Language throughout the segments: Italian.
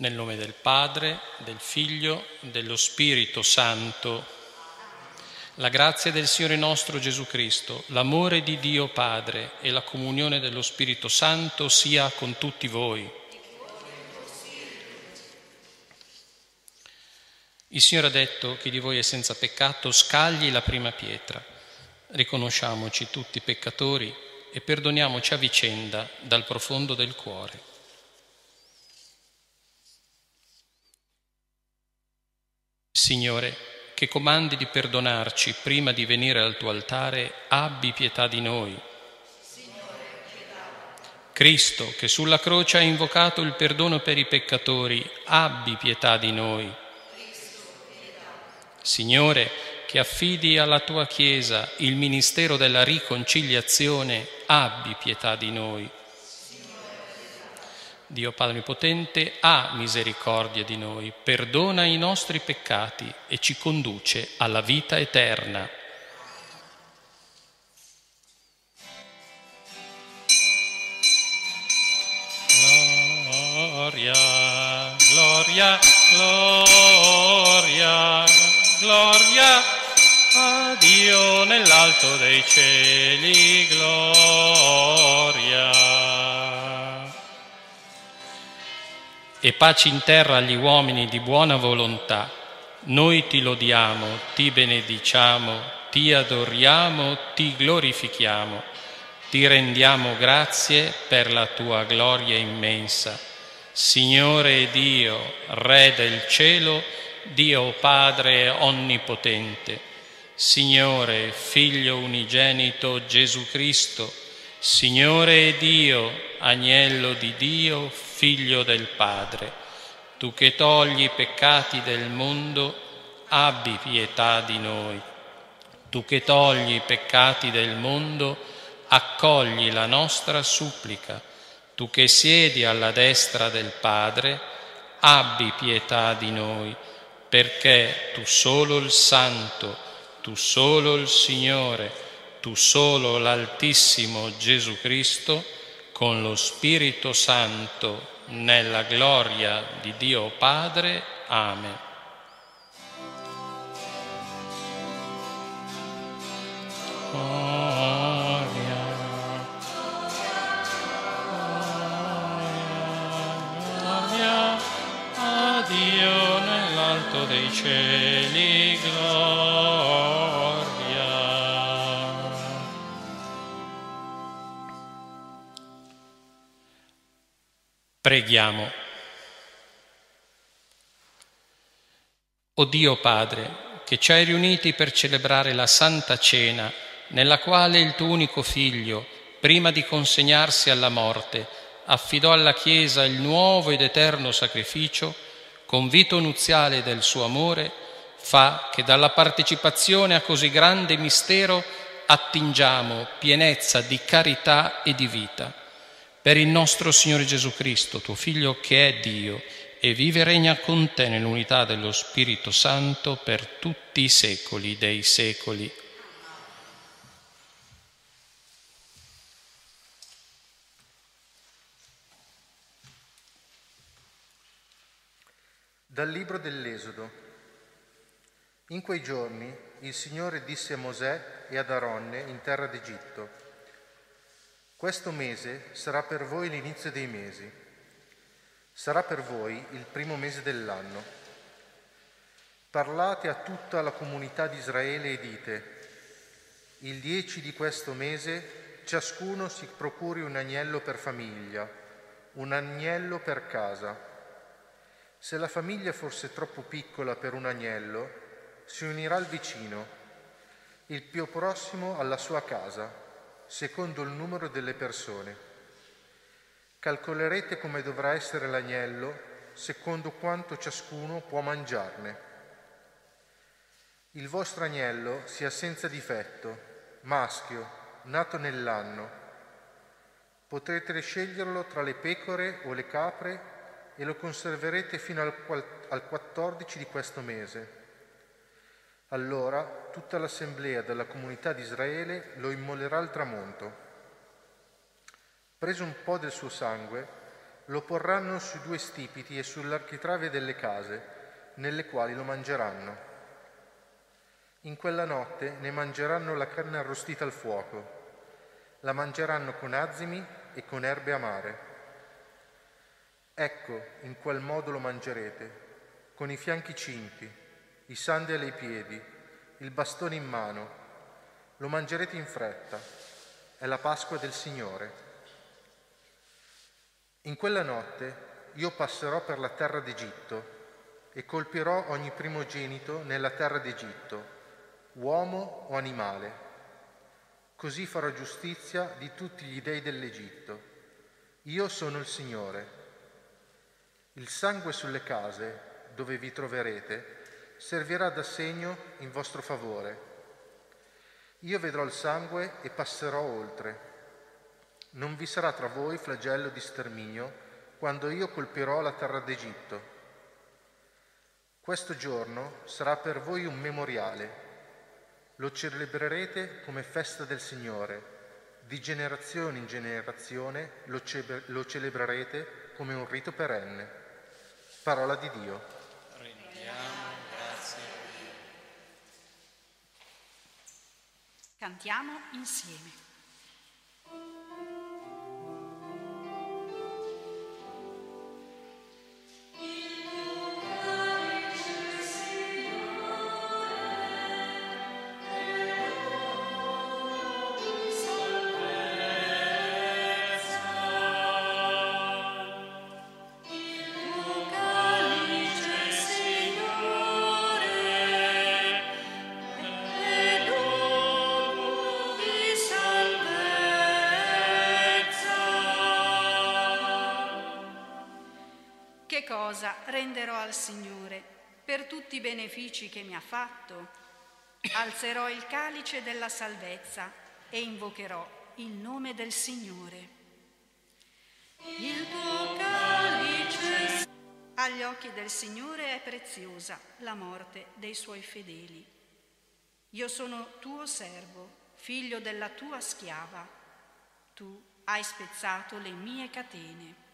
Nel nome del Padre, del Figlio, dello Spirito Santo. La grazia del Signore nostro Gesù Cristo, l'amore di Dio Padre e la comunione dello Spirito Santo sia con tutti voi. Il Signore ha detto chi di voi è senza peccato scagli la prima pietra. Riconosciamoci tutti peccatori e perdoniamoci a vicenda dal profondo del cuore. Signore, che comandi di perdonarci prima di venire al tuo altare, abbi pietà di noi. Cristo, che sulla croce ha invocato il perdono per i peccatori, abbi pietà di noi. Signore, che affidi alla tua Chiesa il ministero della riconciliazione, abbi pietà di noi. Dio Padre Potente ha misericordia di noi, perdona i nostri peccati e ci conduce alla vita eterna. Gloria, gloria, gloria, gloria a Dio nell'alto dei cieli, gloria e pace in terra agli uomini di buona volontà. Noi ti lodiamo, ti benediciamo, ti adoriamo, ti glorifichiamo, ti rendiamo grazie per la tua gloria immensa. Signore Dio, Re del cielo, Dio Padre onnipotente, Signore, Figlio unigenito Gesù Cristo, Signore Dio, Agnello di Dio, Figlio del Padre, tu che togli i peccati del mondo, abbi pietà di noi. Tu che togli i peccati del mondo, accogli la nostra supplica. Tu che siedi alla destra del Padre, abbi pietà di noi, perché tu solo il Santo, tu solo il Signore, tu solo l'Altissimo Gesù Cristo, con lo Spirito Santo nella gloria di Dio Padre. Amen. Dio nell'alto dei cieli, Preghiamo. O Dio Padre, che ci hai riuniti per celebrare la Santa Cena, nella quale il tuo unico Figlio, prima di consegnarsi alla morte, affidò alla Chiesa il nuovo ed eterno sacrificio, convito nuziale del suo amore, fa che dalla partecipazione a così grande mistero attingiamo pienezza di carità e di vita per il nostro Signore Gesù Cristo, tuo Figlio che è Dio e vive e regna con te nell'unità dello Spirito Santo per tutti i secoli dei secoli. Dal libro dell'Esodo. In quei giorni il Signore disse a Mosè e ad Aronne in terra d'Egitto, questo mese sarà per voi l'inizio dei mesi, sarà per voi il primo mese dell'anno. Parlate a tutta la comunità di Israele e dite, il 10 di questo mese ciascuno si procuri un agnello per famiglia, un agnello per casa. Se la famiglia fosse troppo piccola per un agnello, si unirà al vicino, il più prossimo alla sua casa secondo il numero delle persone. Calcolerete come dovrà essere l'agnello secondo quanto ciascuno può mangiarne. Il vostro agnello sia senza difetto, maschio, nato nell'anno. Potrete sceglierlo tra le pecore o le capre e lo conserverete fino al 14 di questo mese allora tutta l'assemblea della comunità di Israele lo immolerà al tramonto. Preso un po' del suo sangue, lo porranno sui due stipiti e sull'architrave delle case, nelle quali lo mangeranno. In quella notte ne mangeranno la carne arrostita al fuoco, la mangeranno con azimi e con erbe amare. Ecco, in quel modo lo mangerete, con i fianchi cinti, i sandali ai piedi, il bastone in mano. Lo mangerete in fretta, è la Pasqua del Signore. In quella notte io passerò per la terra d'Egitto e colpirò ogni primogenito nella terra d'Egitto, uomo o animale. Così farò giustizia di tutti gli dei dell'Egitto. Io sono il Signore. Il sangue sulle case dove vi troverete servirà da segno in vostro favore. Io vedrò il sangue e passerò oltre. Non vi sarà tra voi flagello di sterminio quando io colpirò la terra d'Egitto questo giorno sarà per voi un memoriale. Lo celebrerete come festa del Signore. Di generazione in generazione lo, ce- lo celebrerete come un rito perenne. Parola di Dio. Rendiamo grazie a Dio. Cantiamo insieme. Cosa renderò al Signore per tutti i benefici che mi ha fatto? Alzerò il calice della salvezza e invocherò il nome del Signore. Il tuo calice agli occhi del Signore è preziosa la morte dei suoi fedeli. Io sono tuo servo, figlio della tua schiava. Tu hai spezzato le mie catene.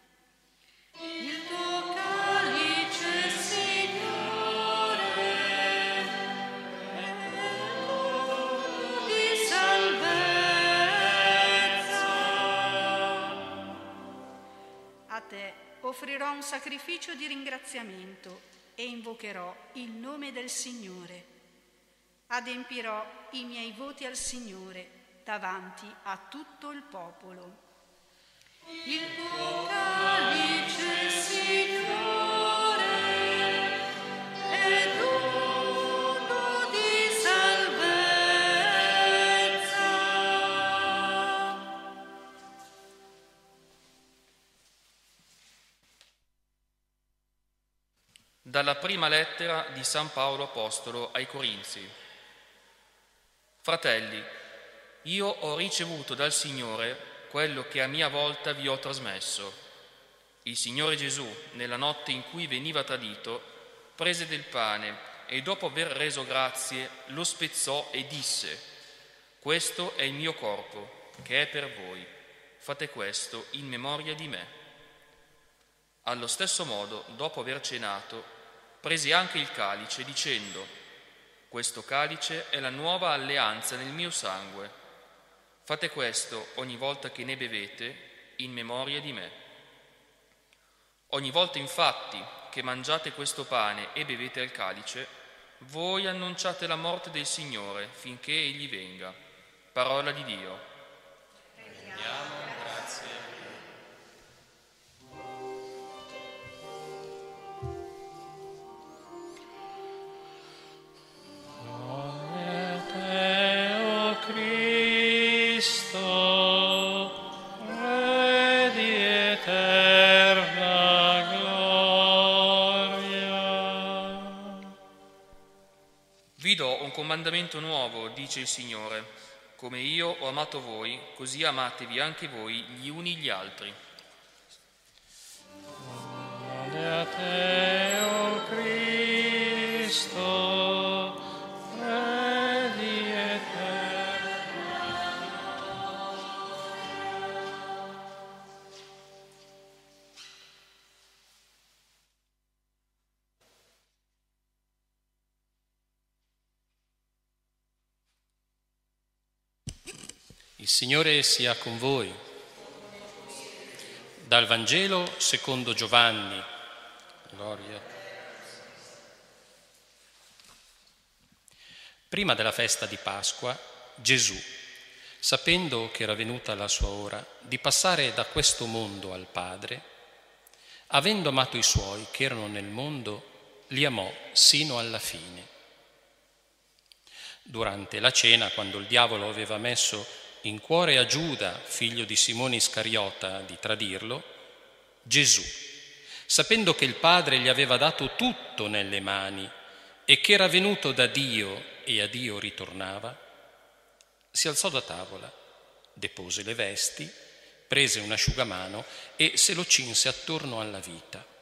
Offrirò un sacrificio di ringraziamento e invocherò il nome del Signore. Adempirò i miei voti al Signore davanti a tutto il popolo. Dalla prima lettera di San Paolo Apostolo ai Corinzi. Fratelli, io ho ricevuto dal Signore quello che a mia volta vi ho trasmesso. Il Signore Gesù, nella notte in cui veniva tradito, prese del pane e dopo aver reso grazie lo spezzò e disse, questo è il mio corpo, che è per voi, fate questo in memoria di me. Allo stesso modo, dopo aver cenato, prese anche il calice dicendo, questo calice è la nuova alleanza nel mio sangue Fate questo ogni volta che ne bevete in memoria di me. Ogni volta infatti che mangiate questo pane e bevete il calice, voi annunciate la morte del Signore finché Egli venga. Parola di Dio. Rendiamo comandamento nuovo, dice il Signore. Come io ho amato voi, così amatevi anche voi gli uni gli altri. a te, oh Cristo, Il Signore sia con voi. Dal Vangelo secondo Giovanni. Gloria. Prima della festa di Pasqua, Gesù, sapendo che era venuta la sua ora di passare da questo mondo al Padre, avendo amato i suoi che erano nel mondo, li amò sino alla fine. Durante la cena, quando il diavolo aveva messo in cuore a Giuda, figlio di Simone Iscariota, di tradirlo, Gesù, sapendo che il Padre gli aveva dato tutto nelle mani e che era venuto da Dio e a Dio ritornava, si alzò da tavola, depose le vesti, prese un asciugamano e se lo cinse attorno alla vita.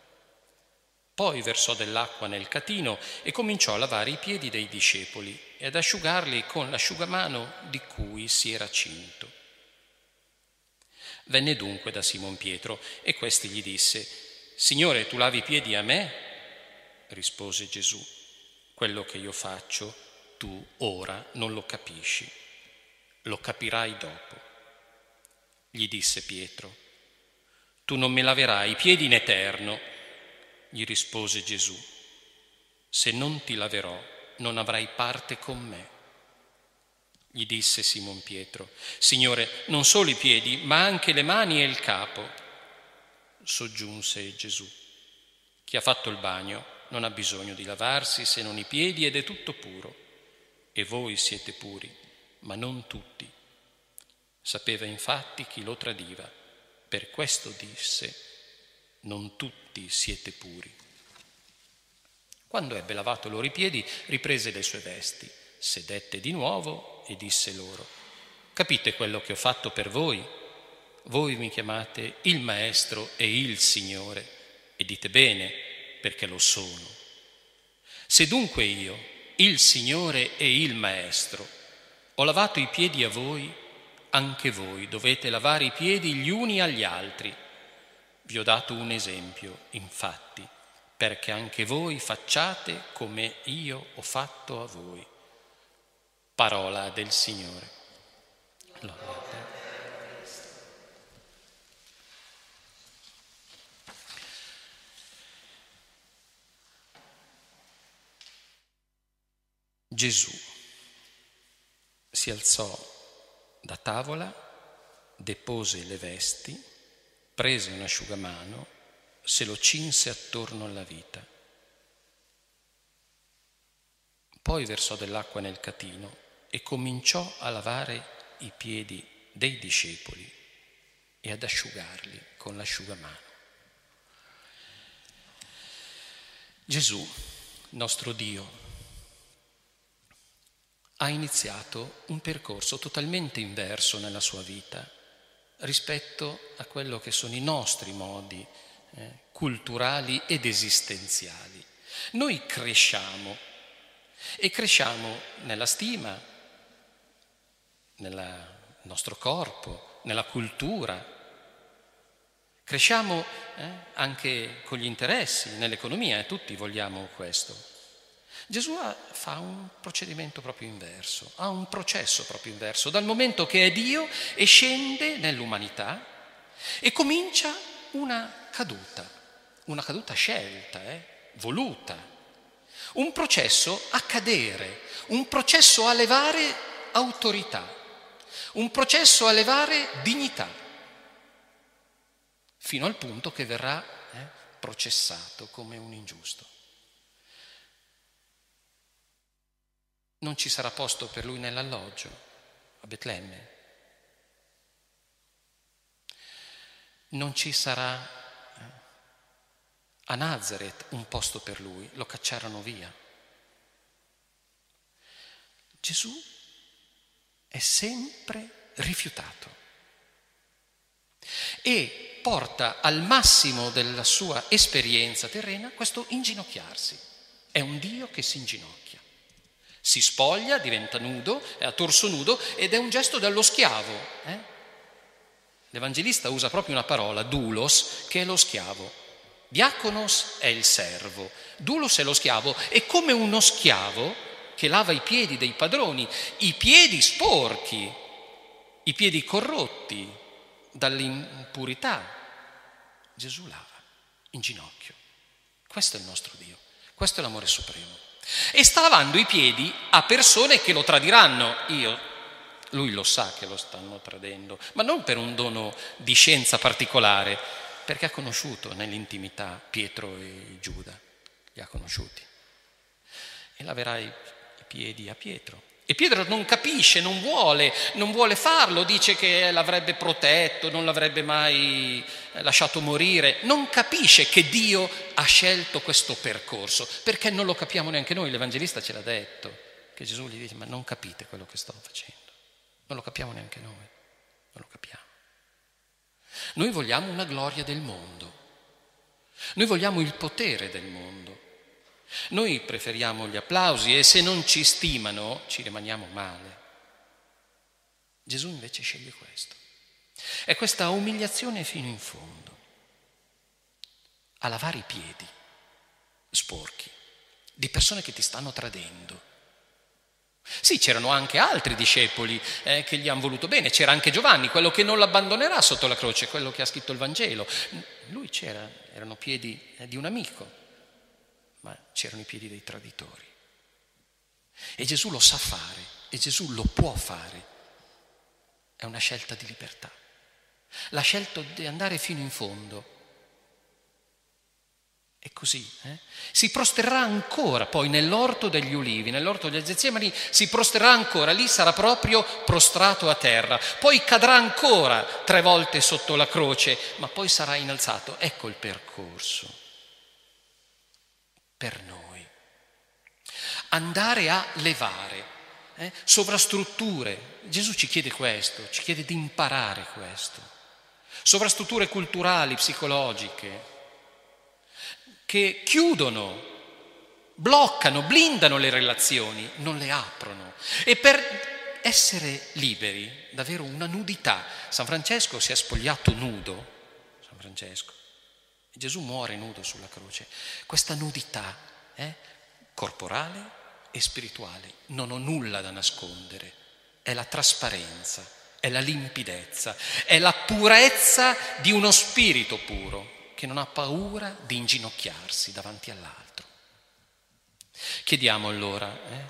Poi versò dell'acqua nel catino e cominciò a lavare i piedi dei discepoli e ad asciugarli con l'asciugamano di cui si era cinto. Venne dunque da Simon Pietro e questi gli disse, Signore, tu lavi i piedi a me? Rispose Gesù, quello che io faccio tu ora non lo capisci, lo capirai dopo. Gli disse Pietro, tu non mi laverai i piedi in eterno gli rispose Gesù, se non ti laverò non avrai parte con me. Gli disse Simon Pietro, Signore, non solo i piedi, ma anche le mani e il capo. Soggiunse Gesù, chi ha fatto il bagno non ha bisogno di lavarsi se non i piedi ed è tutto puro. E voi siete puri, ma non tutti. Sapeva infatti chi lo tradiva, per questo disse, non tutti siete puri. Quando ebbe lavato loro i piedi, riprese le sue vesti, sedette di nuovo e disse loro, capite quello che ho fatto per voi? Voi mi chiamate il Maestro e il Signore e dite bene perché lo sono. Se dunque io, il Signore e il Maestro, ho lavato i piedi a voi, anche voi dovete lavare i piedi gli uni agli altri vi ho dato un esempio, infatti, perché anche voi facciate come io ho fatto a voi. Parola del Signore. Gesù si alzò da tavola, depose le vesti, prese un asciugamano, se lo cinse attorno alla vita. Poi versò dell'acqua nel catino e cominciò a lavare i piedi dei discepoli e ad asciugarli con l'asciugamano. Gesù, nostro Dio, ha iniziato un percorso totalmente inverso nella sua vita rispetto a quello che sono i nostri modi eh, culturali ed esistenziali. Noi cresciamo e cresciamo nella stima, nel nostro corpo, nella cultura. Cresciamo eh, anche con gli interessi, nell'economia, e tutti vogliamo questo. Gesù fa un procedimento proprio inverso, ha un processo proprio inverso, dal momento che è Dio e scende nell'umanità e comincia una caduta, una caduta scelta, eh, voluta, un processo a cadere, un processo a levare autorità, un processo a levare dignità, fino al punto che verrà eh, processato come un ingiusto. Non ci sarà posto per lui nell'alloggio a Betlemme. Non ci sarà eh, a Nazareth un posto per lui, lo cacciarono via. Gesù è sempre rifiutato e porta al massimo della sua esperienza terrena questo inginocchiarsi. È un Dio che si inginocchia. Si spoglia, diventa nudo, è a torso nudo ed è un gesto dello schiavo. Eh? L'Evangelista usa proprio una parola, doulos, che è lo schiavo. Diaconos è il servo, doulos è lo schiavo. È come uno schiavo che lava i piedi dei padroni, i piedi sporchi, i piedi corrotti dall'impurità. Gesù lava in ginocchio. Questo è il nostro Dio, questo è l'amore supremo. E sta lavando i piedi a persone che lo tradiranno. Io, lui lo sa che lo stanno tradendo, ma non per un dono di scienza particolare, perché ha conosciuto nell'intimità Pietro e Giuda, li ha conosciuti. E laverà i piedi a Pietro. E Pietro non capisce, non vuole, non vuole farlo, dice che l'avrebbe protetto, non l'avrebbe mai eh, lasciato morire, non capisce che Dio ha scelto questo percorso, perché non lo capiamo neanche noi, l'Evangelista ce l'ha detto, che Gesù gli dice ma non capite quello che sto facendo, non lo capiamo neanche noi, non lo capiamo. Noi vogliamo una gloria del mondo, noi vogliamo il potere del mondo. Noi preferiamo gli applausi e se non ci stimano ci rimaniamo male. Gesù invece sceglie questo. È questa umiliazione fino in fondo, a lavare i piedi sporchi di persone che ti stanno tradendo. Sì, c'erano anche altri discepoli eh, che gli hanno voluto bene, c'era anche Giovanni, quello che non l'abbandonerà sotto la croce, quello che ha scritto il Vangelo. Lui c'era, erano piedi eh, di un amico ma c'erano i piedi dei traditori. E Gesù lo sa fare, e Gesù lo può fare. È una scelta di libertà. L'ha scelto di andare fino in fondo. E così eh? si prosterrà ancora poi nell'orto degli ulivi, nell'orto degli Getsemani, si prosterà ancora, lì sarà proprio prostrato a terra, poi cadrà ancora tre volte sotto la croce, ma poi sarà innalzato. Ecco il percorso per noi. Andare a levare eh, sovrastrutture. Gesù ci chiede questo, ci chiede di imparare questo. Sovrastrutture culturali, psicologiche, che chiudono, bloccano, blindano le relazioni, non le aprono. E per essere liberi, davvero una nudità. San Francesco si è spogliato nudo, San Francesco, Gesù muore nudo sulla croce. Questa nudità eh, corporale e spirituale, non ho nulla da nascondere, è la trasparenza, è la limpidezza, è la purezza di uno spirito puro che non ha paura di inginocchiarsi davanti all'altro. Chiediamo allora eh,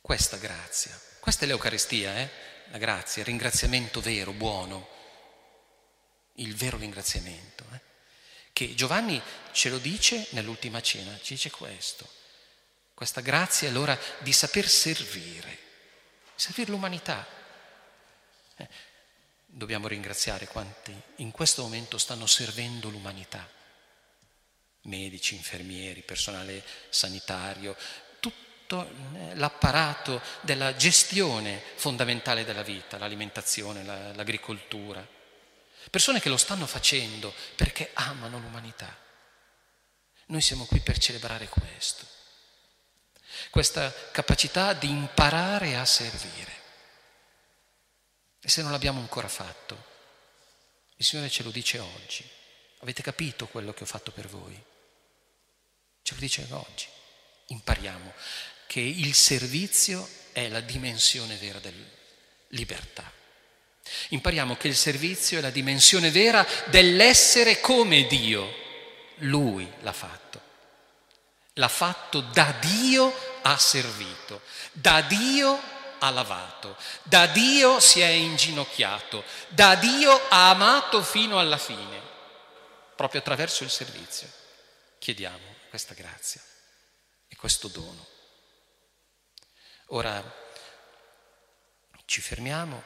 questa grazia, questa è l'Eucaristia, eh, la grazia, il ringraziamento vero, buono il vero ringraziamento. Eh? Che Giovanni ce lo dice nell'ultima cena, ci dice questo, questa grazia allora di saper servire, servire l'umanità. Eh, dobbiamo ringraziare quanti in questo momento stanno servendo l'umanità, medici, infermieri, personale sanitario, tutto eh, l'apparato della gestione fondamentale della vita, l'alimentazione, l'agricoltura persone che lo stanno facendo perché amano l'umanità. Noi siamo qui per celebrare questo, questa capacità di imparare a servire. E se non l'abbiamo ancora fatto, il Signore ce lo dice oggi. Avete capito quello che ho fatto per voi? Ce lo dice oggi. Impariamo che il servizio è la dimensione vera della libertà. Impariamo che il servizio è la dimensione vera dell'essere come Dio. Lui l'ha fatto. L'ha fatto da Dio ha servito, da Dio ha lavato, da Dio si è inginocchiato, da Dio ha amato fino alla fine, proprio attraverso il servizio. Chiediamo questa grazia e questo dono. Ora ci fermiamo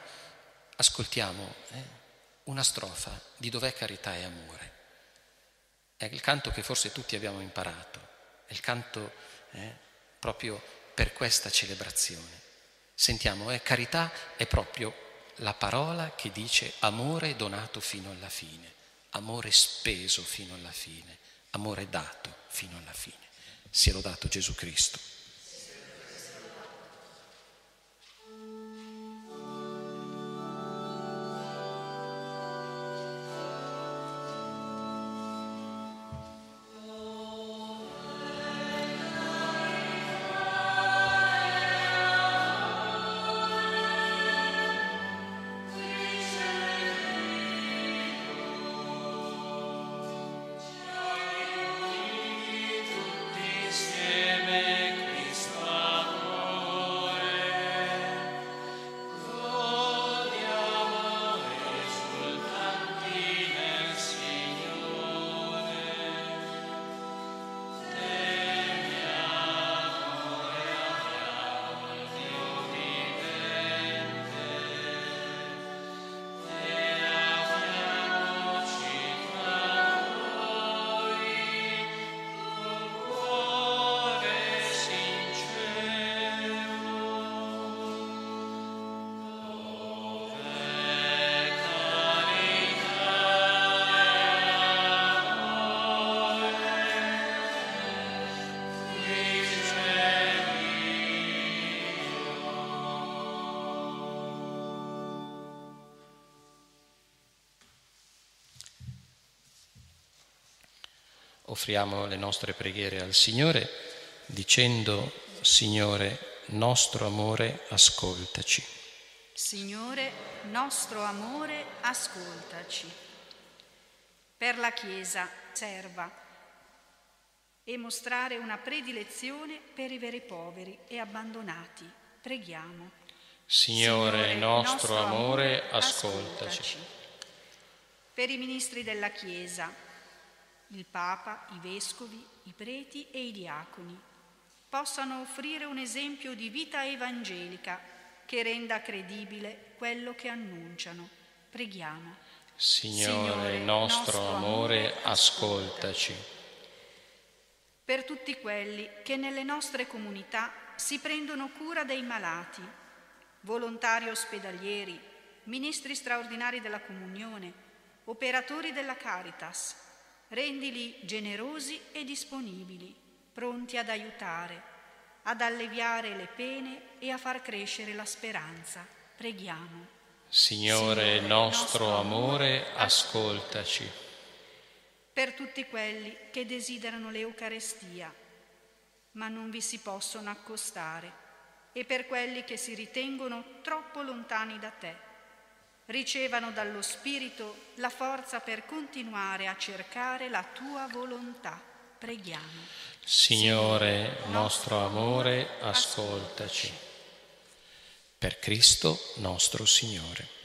ascoltiamo eh, una strofa di Dov'è carità e amore. È il canto che forse tutti abbiamo imparato, è il canto eh, proprio per questa celebrazione. Sentiamo, eh, carità è proprio la parola che dice amore donato fino alla fine, amore speso fino alla fine, amore dato fino alla fine. Sia lodato Gesù Cristo. Offriamo le nostre preghiere al Signore dicendo, Signore, nostro amore, ascoltaci. Signore, nostro amore, ascoltaci. Per la Chiesa serva e mostrare una predilezione per i veri poveri e abbandonati. Preghiamo. Signore, nostro, amore, ascoltaci. Per i ministri della Chiesa, il Papa, i Vescovi, i Preti e i Diaconi, possano offrire un esempio di vita evangelica che renda credibile quello che annunciano. Preghiamo. Signore, Signore nostro, nostro amore, ascoltaci. Per tutti quelli che nelle nostre comunità si prendono cura dei malati, volontari ospedalieri, ministri straordinari della comunione, operatori della Caritas, rendili generosi e disponibili, pronti ad aiutare ad alleviare le pene e a far crescere la speranza. Preghiamo. Signore, nostro amore, ascoltaci. Per tutti quelli che desiderano l'Eucarestia, ma non vi si possono accostare, e per quelli che si ritengono troppo lontani da te, ricevano dallo Spirito la forza per continuare a cercare la tua volontà. Preghiamo. Signore, nostro amore, ascoltaci. Per Cristo nostro Signore.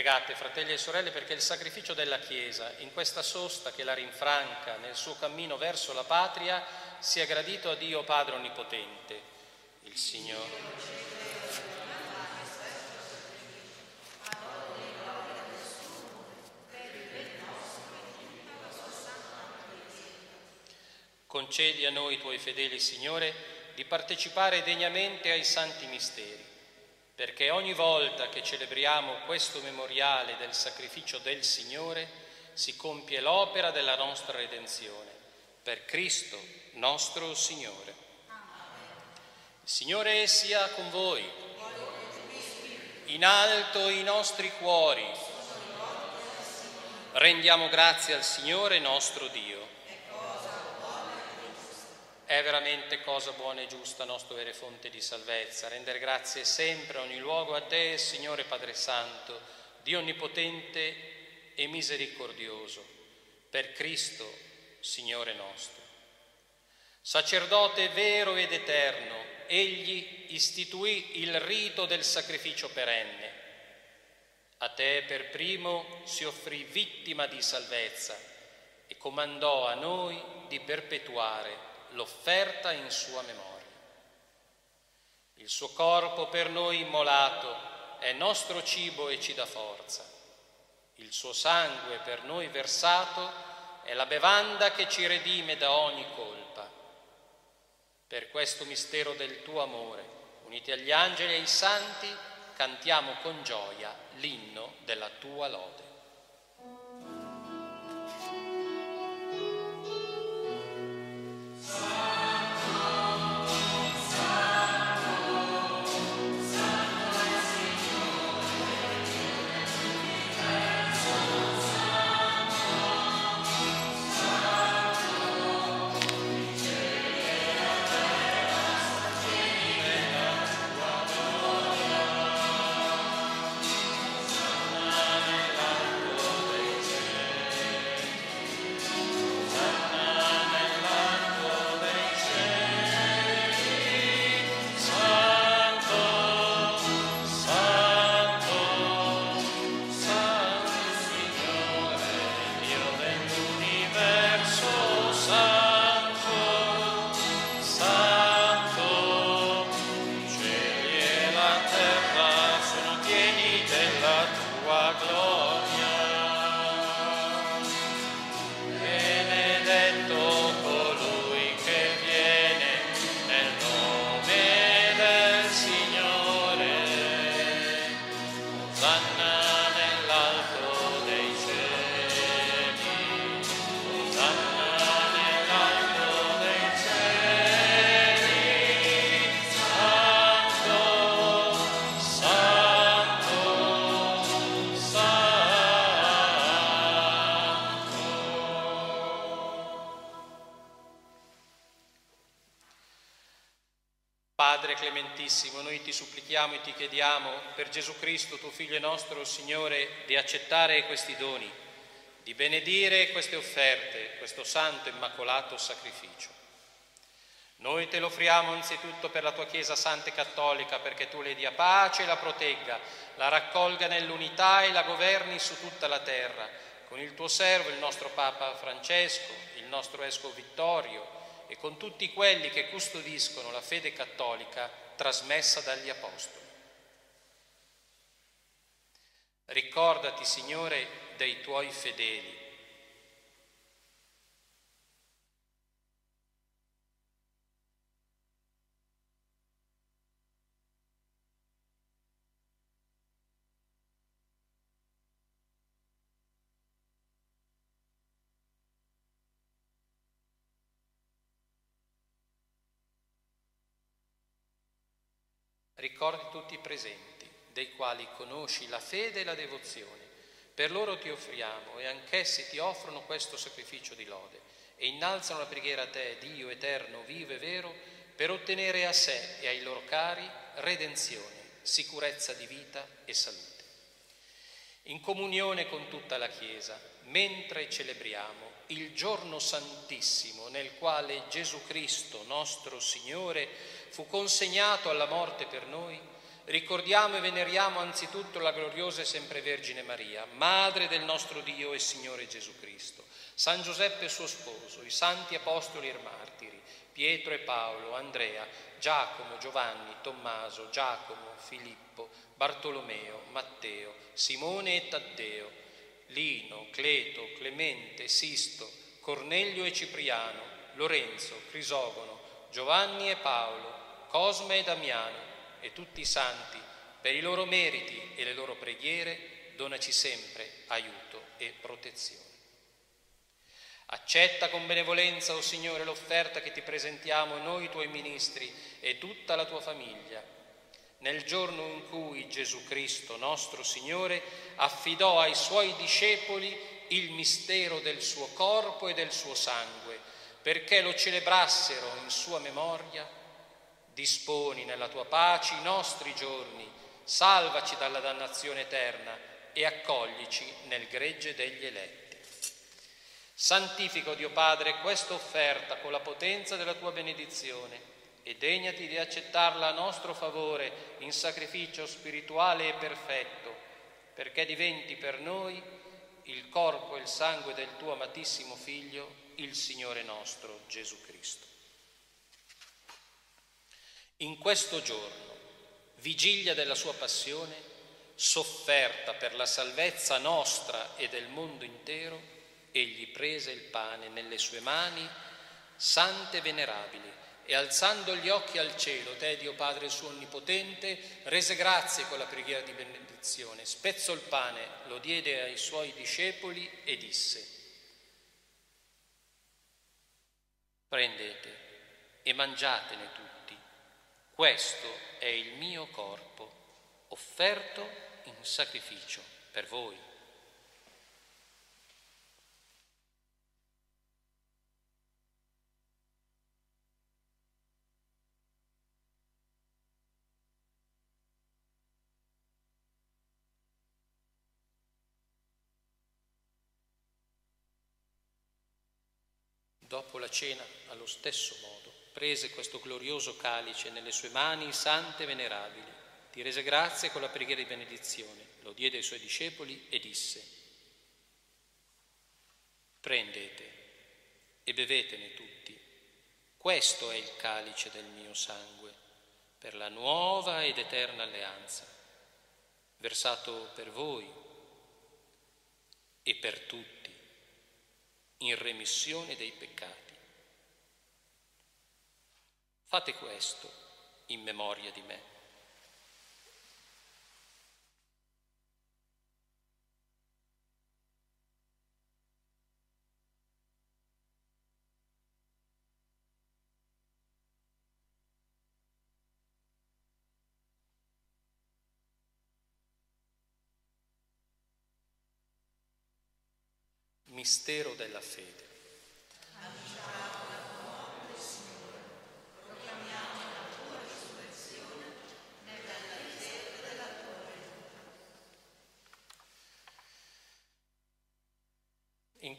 Pregate, fratelli e sorelle, perché il sacrificio della Chiesa, in questa sosta che la rinfranca nel suo cammino verso la patria, sia gradito a Dio Padre Onnipotente, il Signore. Concedi a noi, tuoi fedeli, Signore, di partecipare degnamente ai santi misteri perché ogni volta che celebriamo questo memoriale del sacrificio del Signore si compie l'opera della nostra redenzione, per Cristo nostro Signore. Il Signore sia con voi. In alto i nostri cuori. Rendiamo grazie al Signore nostro Dio. È veramente cosa buona e giusta, nostro vere fonte di salvezza, rendere grazie sempre a ogni luogo a te, Signore Padre Santo, Dio Onnipotente e Misericordioso, per Cristo, Signore nostro. Sacerdote vero ed eterno, egli istituì il rito del sacrificio perenne. A te per primo si offrì vittima di salvezza e comandò a noi di perpetuare l'offerta in sua memoria. Il suo corpo per noi immolato è nostro cibo e ci dà forza. Il suo sangue per noi versato è la bevanda che ci redime da ogni colpa. Per questo mistero del tuo amore, uniti agli angeli e ai santi, cantiamo con gioia l'inno della tua lode. Supplichiamo e ti chiediamo per Gesù Cristo, tuo Figlio nostro Signore, di accettare questi doni, di benedire queste offerte, questo santo immacolato sacrificio. Noi te lo offriamo anzitutto per la tua Chiesa Santa e Cattolica, perché tu le dia pace e la protegga, la raccolga nell'unità e la governi su tutta la terra, con il tuo servo, il nostro Papa Francesco, il nostro Esco Vittorio, e con tutti quelli che custodiscono la fede cattolica trasmessa dagli Apostoli. Ricordati, Signore, dei tuoi fedeli Ricordi tutti i presenti, dei quali conosci la fede e la devozione. Per loro ti offriamo e anch'essi ti offrono questo sacrificio di lode e innalzano la preghiera a te, Dio eterno, vivo e vero, per ottenere a sé e ai loro cari redenzione, sicurezza di vita e salute. In comunione con tutta la Chiesa, mentre celebriamo il giorno santissimo nel quale Gesù Cristo, nostro Signore, fu consegnato alla morte per noi, ricordiamo e veneriamo anzitutto la gloriosa e sempre Vergine Maria, Madre del nostro Dio e Signore Gesù Cristo, San Giuseppe suo sposo, i santi apostoli e martiri, Pietro e Paolo, Andrea, Giacomo, Giovanni, Tommaso, Giacomo, Filippo, Bartolomeo, Matteo, Simone e Taddeo, Lino, Cleto, Clemente, Sisto, Cornelio e Cipriano, Lorenzo, Crisogono, Giovanni e Paolo, Cosme e Damiano e tutti i santi, per i loro meriti e le loro preghiere, donaci sempre aiuto e protezione. Accetta con benevolenza, o oh Signore, l'offerta che ti presentiamo noi tuoi ministri e tutta la tua famiglia nel giorno in cui Gesù Cristo, nostro Signore, affidò ai suoi discepoli il mistero del suo corpo e del suo sangue, perché lo celebrassero in sua memoria, disponi nella tua pace i nostri giorni, salvaci dalla dannazione eterna e accoglici nel gregge degli eletti. Santifico, Dio Padre, questa offerta con la potenza della tua benedizione e degnati di accettarla a nostro favore in sacrificio spirituale e perfetto, perché diventi per noi il corpo e il sangue del tuo amatissimo Figlio, il Signore nostro Gesù Cristo. In questo giorno, vigilia della sua passione, sofferta per la salvezza nostra e del mondo intero, egli prese il pane nelle sue mani, sante e venerabili, e alzando gli occhi al cielo, te Dio Padre suo onnipotente, rese grazie con la preghiera di benedizione, spezzò il pane, lo diede ai suoi discepoli e disse, prendete e mangiatene tutti, questo è il mio corpo, offerto in sacrificio per voi. Dopo la cena, allo stesso modo, prese questo glorioso calice nelle sue mani sante e venerabili, ti rese grazie con la preghiera di benedizione, lo diede ai suoi discepoli e disse, prendete e bevetene tutti, questo è il calice del mio sangue, per la nuova ed eterna alleanza, versato per voi e per tutti in remissione dei peccati. Fate questo in memoria di me. Mistero della fede.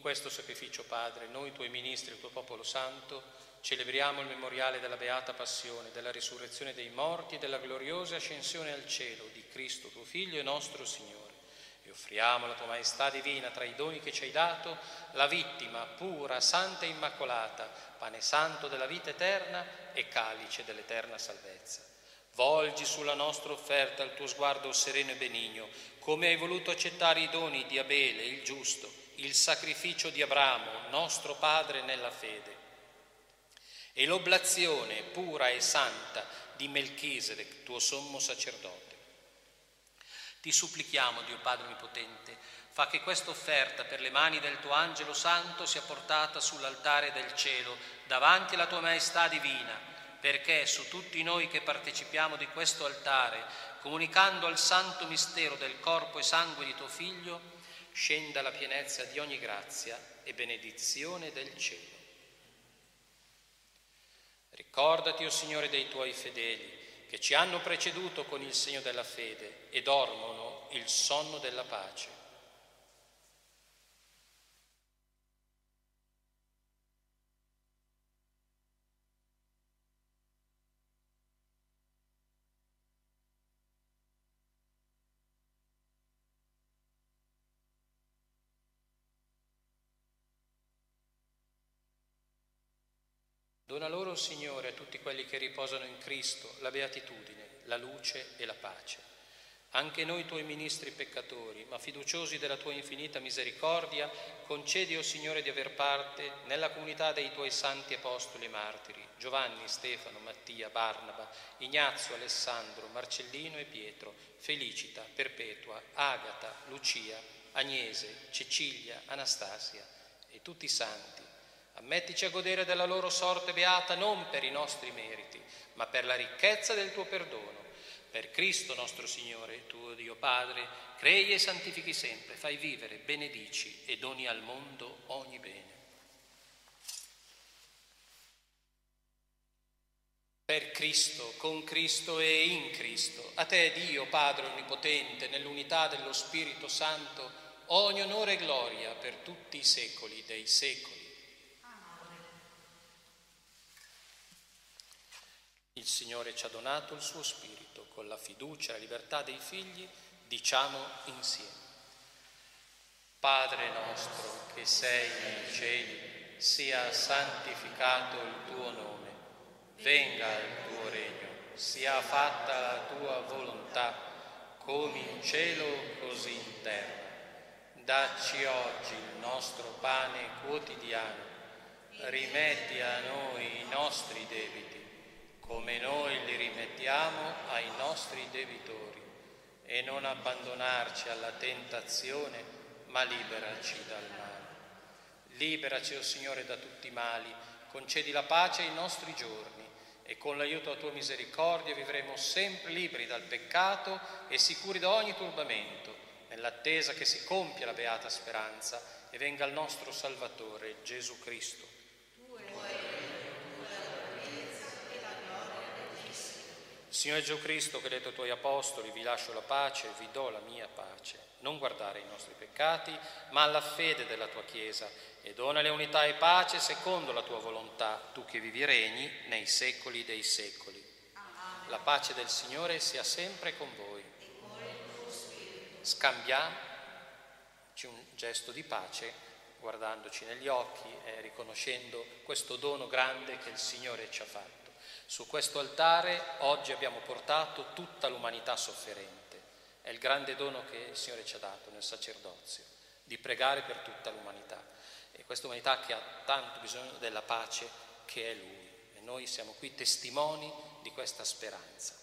Questo sacrificio, Padre, noi tuoi ministri, il tuo popolo santo, celebriamo il memoriale della beata passione, della risurrezione dei morti e della gloriosa ascensione al cielo di Cristo, tuo Figlio e nostro Signore e offriamo alla tua maestà divina tra i doni che ci hai dato la vittima pura, santa e immacolata, pane santo della vita eterna e calice dell'eterna salvezza. Volgi sulla nostra offerta il tuo sguardo sereno e benigno, come hai voluto accettare i doni di Abele, il giusto, il sacrificio di Abramo, nostro padre nella fede, e l'oblazione pura e santa di Melchisedec, tuo sommo sacerdote. Ti supplichiamo, Dio Padre Onnipotente, fa che questa offerta per le mani del tuo angelo santo sia portata sull'altare del cielo, davanti alla tua maestà divina, perché su tutti noi che partecipiamo di questo altare, comunicando al santo mistero del corpo e sangue di tuo Figlio, scenda la pienezza di ogni grazia e benedizione del cielo. Ricordati, o oh Signore, dei tuoi fedeli che ci hanno preceduto con il segno della fede e dormono il sonno della pace. Dona loro, Signore, a tutti quelli che riposano in Cristo, la beatitudine, la luce e la pace. Anche noi tuoi ministri peccatori, ma fiduciosi della tua infinita misericordia, concedi, o oh Signore, di aver parte nella comunità dei tuoi santi apostoli e martiri, Giovanni, Stefano, Mattia, Barnaba, Ignazio, Alessandro, Marcellino e Pietro, Felicita, Perpetua, Agata, Lucia, Agnese, Cecilia, Anastasia e tutti i santi Ammettici a godere della loro sorte beata non per i nostri meriti, ma per la ricchezza del tuo perdono. Per Cristo nostro Signore, tuo Dio Padre, crei e santifichi sempre, fai vivere, benedici e doni al mondo ogni bene. Per Cristo, con Cristo e in Cristo, a te Dio Padre Onnipotente, nell'unità dello Spirito Santo, ogni onore e gloria per tutti i secoli dei secoli. Il Signore ci ha donato il suo Spirito, con la fiducia e la libertà dei figli diciamo insieme. Padre nostro che sei nei cieli, sia santificato il tuo nome, venga il tuo regno, sia fatta la tua volontà, come in cielo così in terra. Dacci oggi il nostro pane quotidiano, rimetti a noi i nostri debiti come noi li rimettiamo ai nostri debitori, e non abbandonarci alla tentazione, ma liberaci dal male. Liberaci, o oh Signore, da tutti i mali, concedi la pace ai nostri giorni e con l'aiuto della tua misericordia vivremo sempre liberi dal peccato e sicuri da ogni turbamento, nell'attesa che si compia la beata speranza e venga il nostro Salvatore Gesù Cristo Signore Gesù Cristo, che hai detto ai tuoi apostoli, vi lascio la pace, vi do la mia pace. Non guardare i nostri peccati, ma alla fede della tua Chiesa e donale unità e pace secondo la tua volontà, tu che vivi regni nei secoli dei secoli. La pace del Signore sia sempre con voi. Scambiamoci un gesto di pace guardandoci negli occhi e riconoscendo questo dono grande che il Signore ci ha fatto. Su questo altare oggi abbiamo portato tutta l'umanità sofferente. È il grande dono che il Signore ci ha dato nel sacerdozio, di pregare per tutta l'umanità. E questa umanità che ha tanto bisogno della pace che è Lui. E noi siamo qui testimoni di questa speranza.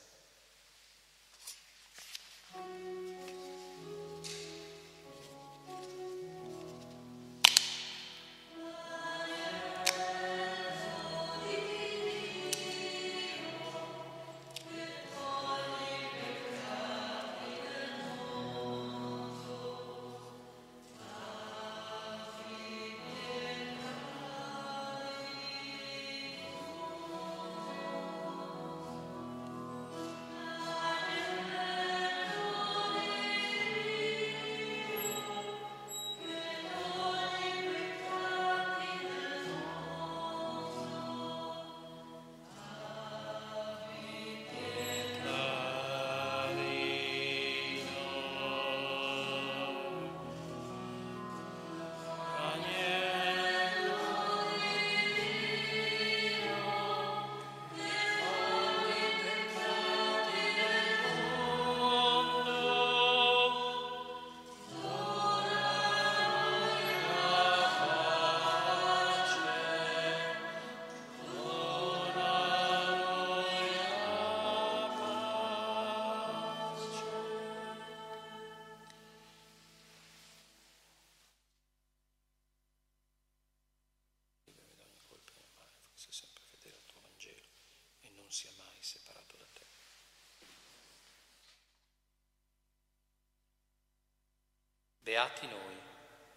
Beati noi,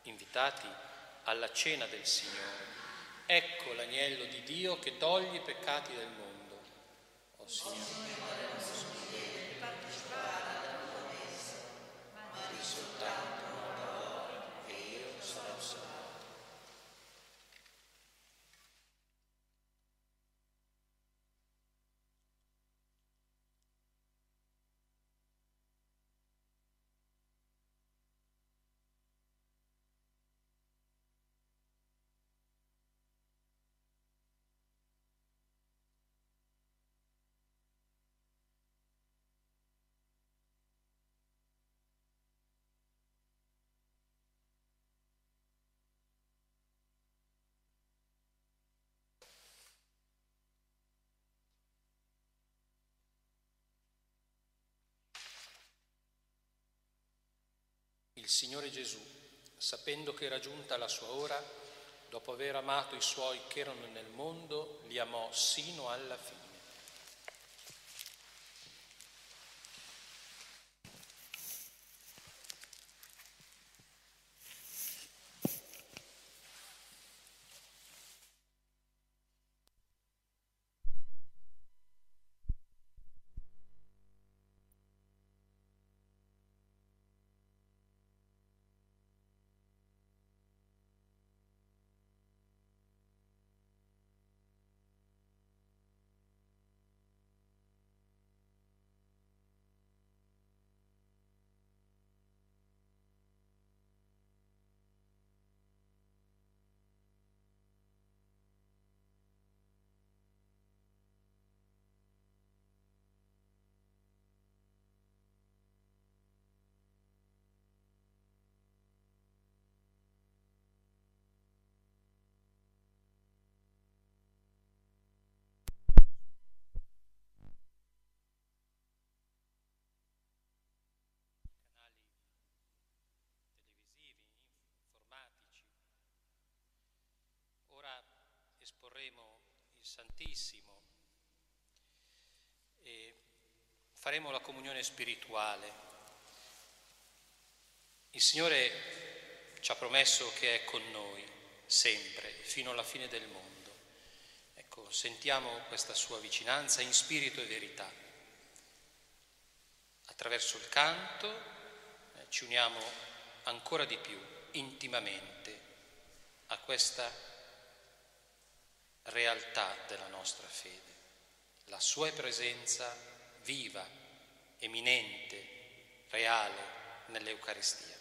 invitati alla cena del Signore. Ecco l'agnello di Dio che toglie i peccati del mondo. O oh, Signore. Il Signore Gesù, sapendo che era giunta la sua ora, dopo aver amato i suoi che erano nel mondo, li amò sino alla fine. Santissimo e faremo la comunione spirituale. Il Signore ci ha promesso che è con noi sempre, fino alla fine del mondo. Ecco, sentiamo questa sua vicinanza in spirito e verità. Attraverso il canto eh, ci uniamo ancora di più, intimamente, a questa realtà della nostra fede, la sua presenza viva, eminente, reale nell'Eucaristia.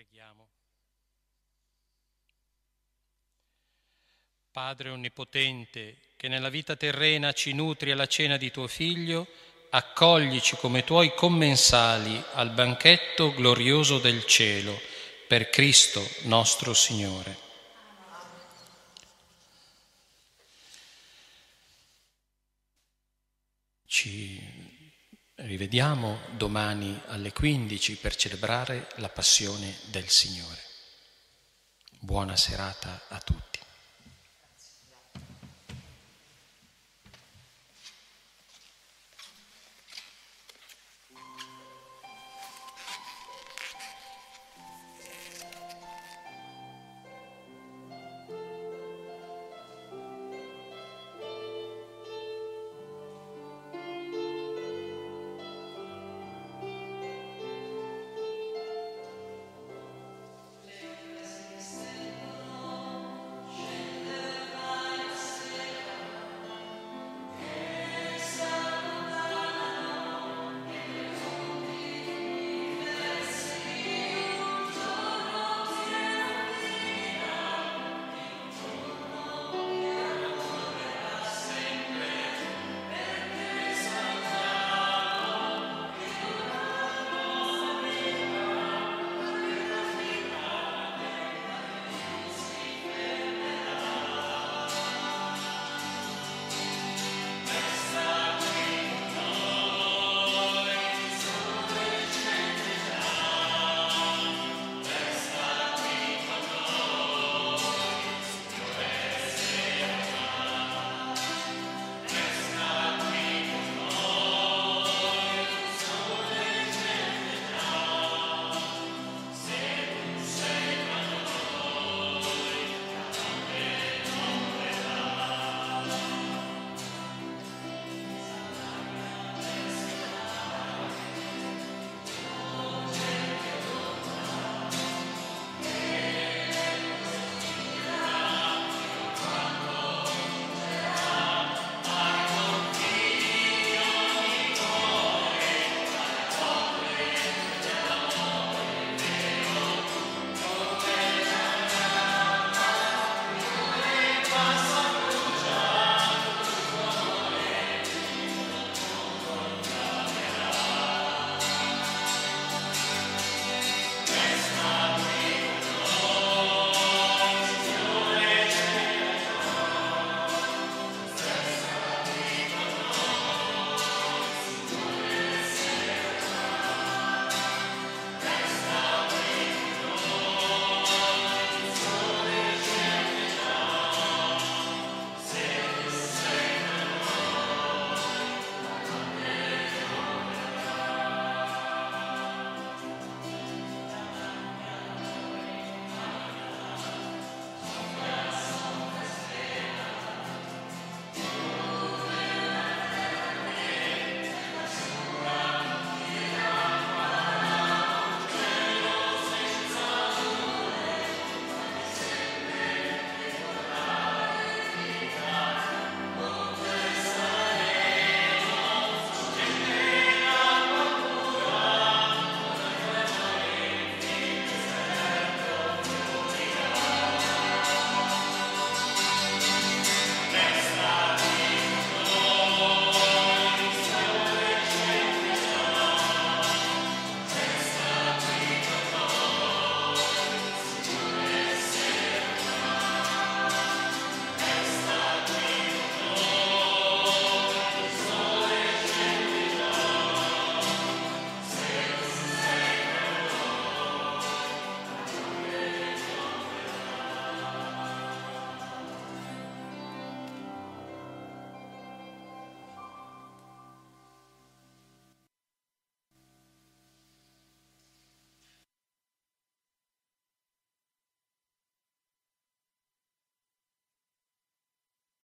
Preghiamo. Padre Onnipotente, che nella vita terrena ci nutri alla cena di tuo Figlio, accoglici come tuoi commensali al banchetto glorioso del cielo, per Cristo nostro Signore. Ci Rivediamo domani alle 15 per celebrare la passione del Signore. Buona serata a tutti.